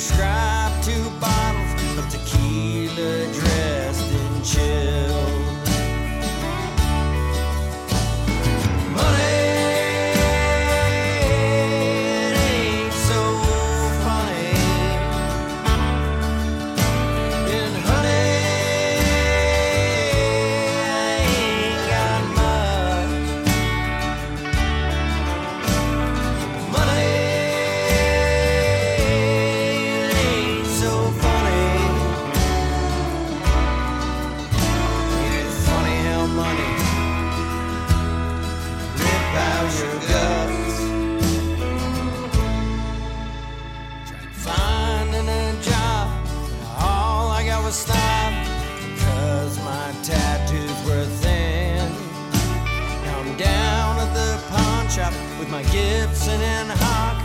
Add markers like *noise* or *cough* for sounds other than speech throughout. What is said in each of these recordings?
He Gibson and Hawk.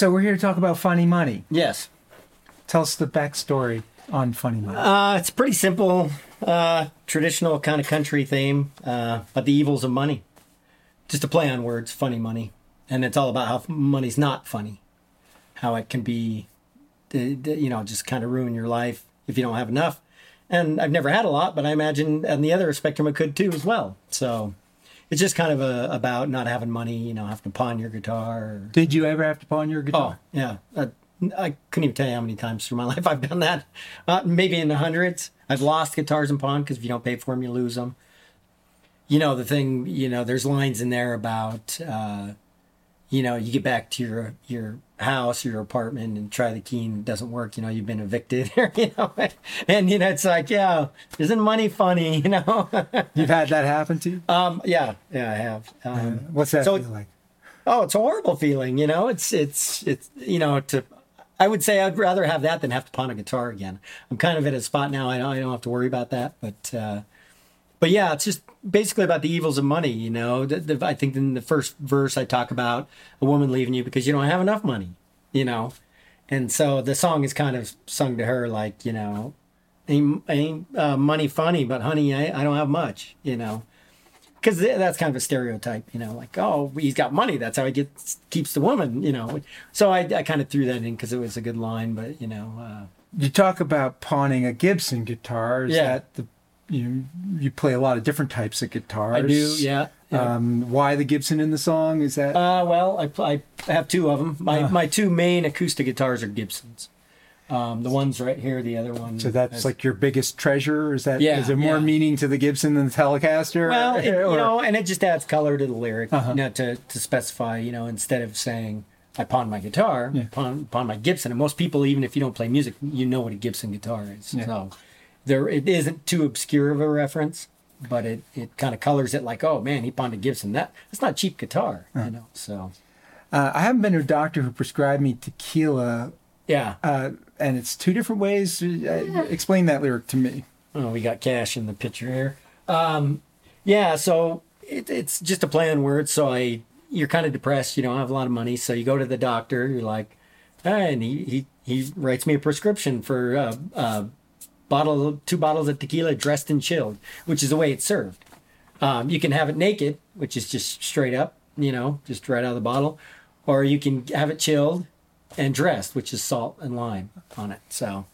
So we're here to talk about Funny Money. Yes. Tell us the backstory on Funny Money. Uh, it's pretty simple, uh, traditional kind of country theme, uh, but the evils of money. Just a play on words, funny money. And it's all about how money's not funny, how it can be, you know, just kind of ruin your life if you don't have enough. And I've never had a lot, but I imagine on the other spectrum it could too as well. So it's just kind of a, about not having money, you know, having to pawn your guitar. Or, Did you ever have to pawn your guitar? Oh, yeah. Uh, I couldn't even tell you how many times through my *laughs* life I've done that. Uh, maybe in the hundreds. I've lost guitars and pawn because if you don't pay for them, you lose them. You know, the thing, you know, there's lines in there about, uh, you know, you get back to your your house, your apartment, and try the key and it doesn't work. You know, you've been evicted, *laughs* you know, and you know, it's like, yeah, isn't money funny? *laughs* You know, You've had that happen to you? um, yeah, yeah, I have. Um, What's that so- feel like? Oh, it's a horrible feeling. You know, it's it's it's you know to. I would say I'd rather have that than have to pawn a guitar again. I'm kind of at a spot now. I don't, I don't have to worry about that, but uh, but yeah, it's just basically about the evils of money. You know, the, the, I think in the first verse I talk about a woman leaving you because you don't have enough money. You know, and so the song is kind of sung to her like you know, ain't, ain't uh, money funny, but honey, I, I don't have much. You know because that's kind of a stereotype, you know, like oh he's got money, that's how he gets keeps the woman, you know. So I, I kind of threw that in because it was a good line, but you know, uh, You talk about pawning a Gibson guitar. Is Yeah. that the you you play a lot of different types of guitars? I do, yeah. yeah. Um, why the Gibson in the song? Is that uh, well, I, I have two of them. My my two main acoustic guitars are Gibsons. Um, the one's right here, the other one. so? That's is- like your biggest treasure. Is that? Yeah, Is there more yeah. meaning to the Gibson than the Telecaster? Well, it, you know, and it just adds color to the lyric, Uh-huh. you know, to, to specify, you know, instead of saying I pawn my guitar, Yeah. pawn, pawn my Gibson. And most people, even if you don't play music, you know what a Gibson guitar is. Yeah. So there, it isn't too obscure of a reference, but it, it kind of colors it like, oh man, he pawned a Gibson. That that's not cheap guitar, Uh-huh. you know. So uh, I haven't been to a doctor who prescribed me tequila, yeah, uh, and it's two different ways. Uh, explain that lyric to me. Oh, we got cash in the picture here. Um, yeah, so it, it's just a play on words. So I, you're kind of depressed. You don't have a lot of money, so you go to the doctor. You're like, "Hey," and he he, he writes me a prescription for uh, uh, bottle two bottles of tequila dressed and chilled, which is the way it's served. Um, you can have it naked, which is just straight up, you know, just right out of the bottle, or you can have it chilled and dressed, which is salt and lime on it. So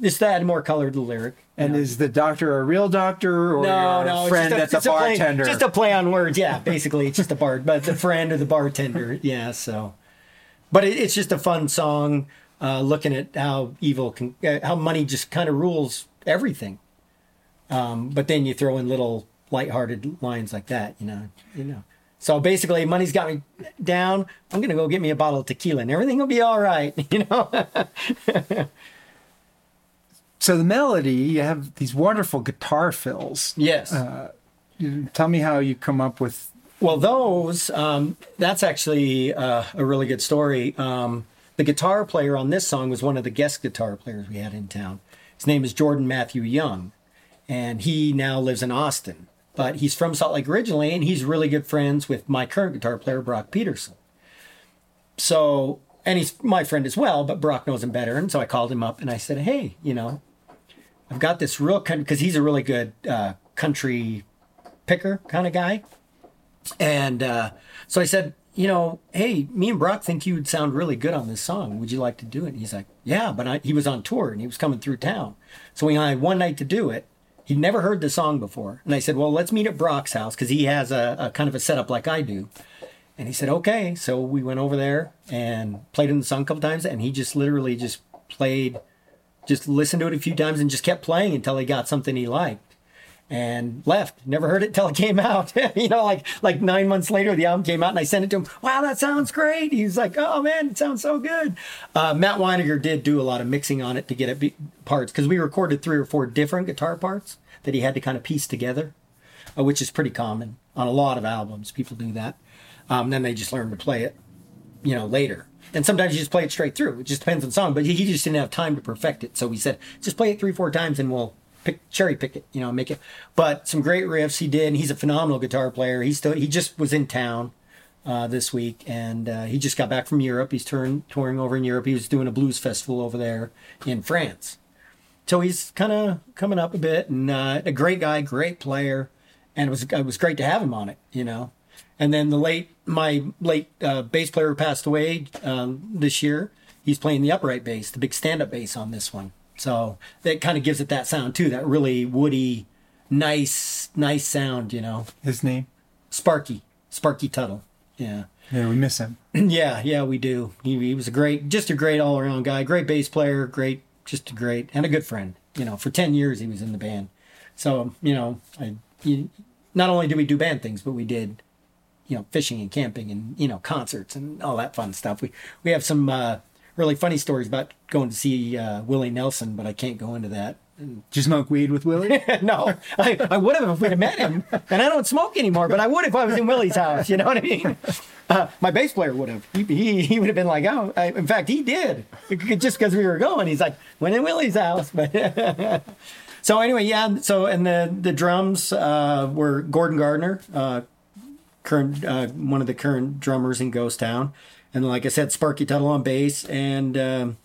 just to add more color to the lyric. And know. is the doctor a real doctor or No, no, friend a, at the just a play- bartender? just a play on words. Yeah, basically, it's just a bar, *laughs* but the friend or the bartender. Yeah, so, but it, it's just a fun song, uh, looking at how evil can, uh, how money just kind of rules everything. Um, but then you throw in little lighthearted lines like that, you know, you know. So basically, money's got me down. I'm gonna go get me a bottle of tequila, and everything will be all right, *laughs* you know. so the melody, you have these wonderful guitar fills. yes. You- Tell me how you come up with. Well, those, um, that's actually uh, a really good story. Um, the guitar player on this song was one of the guest guitar players we had in town. His name is Jordan Matthew Young, and he now lives in Austin. But he's from Salt Lake originally, and he's really good friends with my current guitar player, Brock Peterson. So, and he's my friend as well, but Brock knows him better. And so I called him up and I said, hey, you know, I've got this real, because he's a really good uh, country picker kind of guy. And uh, so I said, you know, hey, me and Brock think you would sound really good on this song. Would you like to do it? And he's like, yeah, but I, he was on tour and he was coming through town. So we had one night to do it. He'd never heard the song before. And I said, well, let's meet at Brock's house because he has a, a kind of a setup like I do. And he said, okay. So we went over there and played him the song a couple times. And he just literally just played, just listened to it a few times and just kept playing until he got something he liked and left. Never heard it till it came out. *laughs* you know, like like nine months later, the album came out, and I sent it to him. Wow, that sounds great. He was like, "Oh man, it sounds so good." Uh, Matt Weiniger did do a lot of mixing on it to get it be- parts because we recorded three or four different guitar parts that he had to kind of piece together, uh, which is pretty common on a lot of albums. People do that. Um, then they just learn to play it, you know, later. And sometimes you just play it straight through. It just depends on song. But he, he just didn't have time to perfect it. So we said, just play it three, four times and we'll pick cherry pick it, you know, make it. But some great riffs he did. And he's a phenomenal guitar player. He still he just was in town uh, this week, and uh, he just got back from Europe. He's touring touring over in Europe. He was doing a blues festival over there in France, so he's kind of coming up a bit. And uh, a great guy, great player, and it was it was great to have him on it. You know, and then the late my late uh, bass player passed away um, this year. He's playing the upright bass, the big stand up bass on this one. So that kind of gives it that sound too, that really woody, nice, nice sound. You know, His name? Sparky, Sparky Tuttle. Yeah. Yeah, we miss him. *clears throat* Yeah, yeah, we do. He, he was a great, just a great all around guy, great bass player, great, just a great, and a good friend. You know, for 10 years he was in the band. So, you know, I, you, not only did we do band things, but we did, you know, fishing and camping and, you know, concerts and all that fun stuff. We, we have some uh, really funny stories about going to see uh, Willie Nelson, but I can't go into that. Did you smoke weed with Willie? *laughs* no, I, I would have if we'd have met him. And I don't smoke anymore, but I would if I was in Willie's house. You know what I mean? Uh, my bass player would have. He, he, he would have been like, oh, I, in fact, he did. Just because we were going. He's like, went in Willie's house. But *laughs* so anyway, yeah. So and the the drums uh, were Gordon Gardner, uh, current uh, one of the current drummers in Ghost Town, and like I said, Sparky Tuttle on bass and. Um,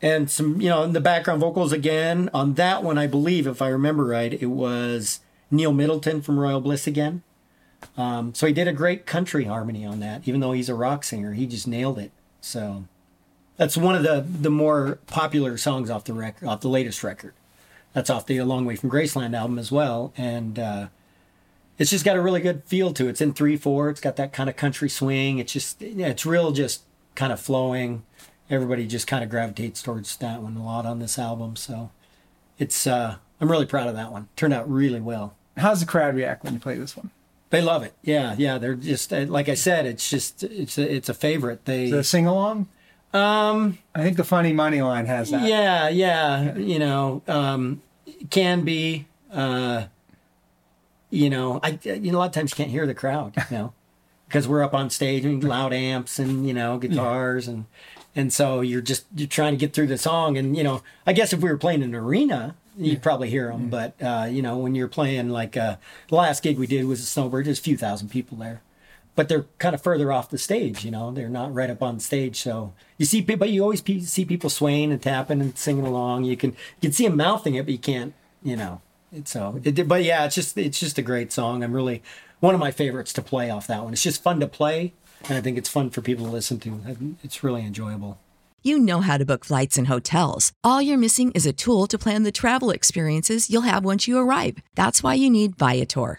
and some you know in the background vocals again. On that one i believe if i remember right it was neil middleton from royal bliss again. Um, so he did a great country harmony on that even though he's a rock singer. He just nailed it. So that's one of the the more popular songs off the record off the latest record. That's off the a long way from graceland album as well. And uh, it's just got a really good feel to it it's in 3-4 it's got that kind of country swing it's just yeah, it's real just kind of flowing everybody just kind of gravitates towards that one a lot on this album. So it's uh, I'm really proud of that one. Turned out really well. How's the crowd react when you play this one? They love it. Yeah, yeah. They're just uh, like I said. It's just it's a, it's a favorite. They a sing along? um I think the funny money line has that. yeah yeah you know um can be uh you know I you know a lot of times you can't hear the crowd you know *laughs* because we're up on stage and loud amps and you know guitars and and so you're just you're trying to get through the song and you know I guess if we were playing an arena you'd probably hear them but uh, you know when you're playing like uh, the last gig we did was a snowbird there's a few thousand people there but they're kind of further off the stage you know they're not right up on stage so you see people but you always see people swaying and tapping and singing along you can you can see them mouthing it but you can't you know so it, but yeah it's just it's just a great song i'm really one of my favorites to play off that one it's just fun to play and i think it's fun for people to listen to it's really enjoyable You know how to book flights and hotels. All you're missing is a tool to plan the travel experiences you'll have once you arrive. That's why you need Viator.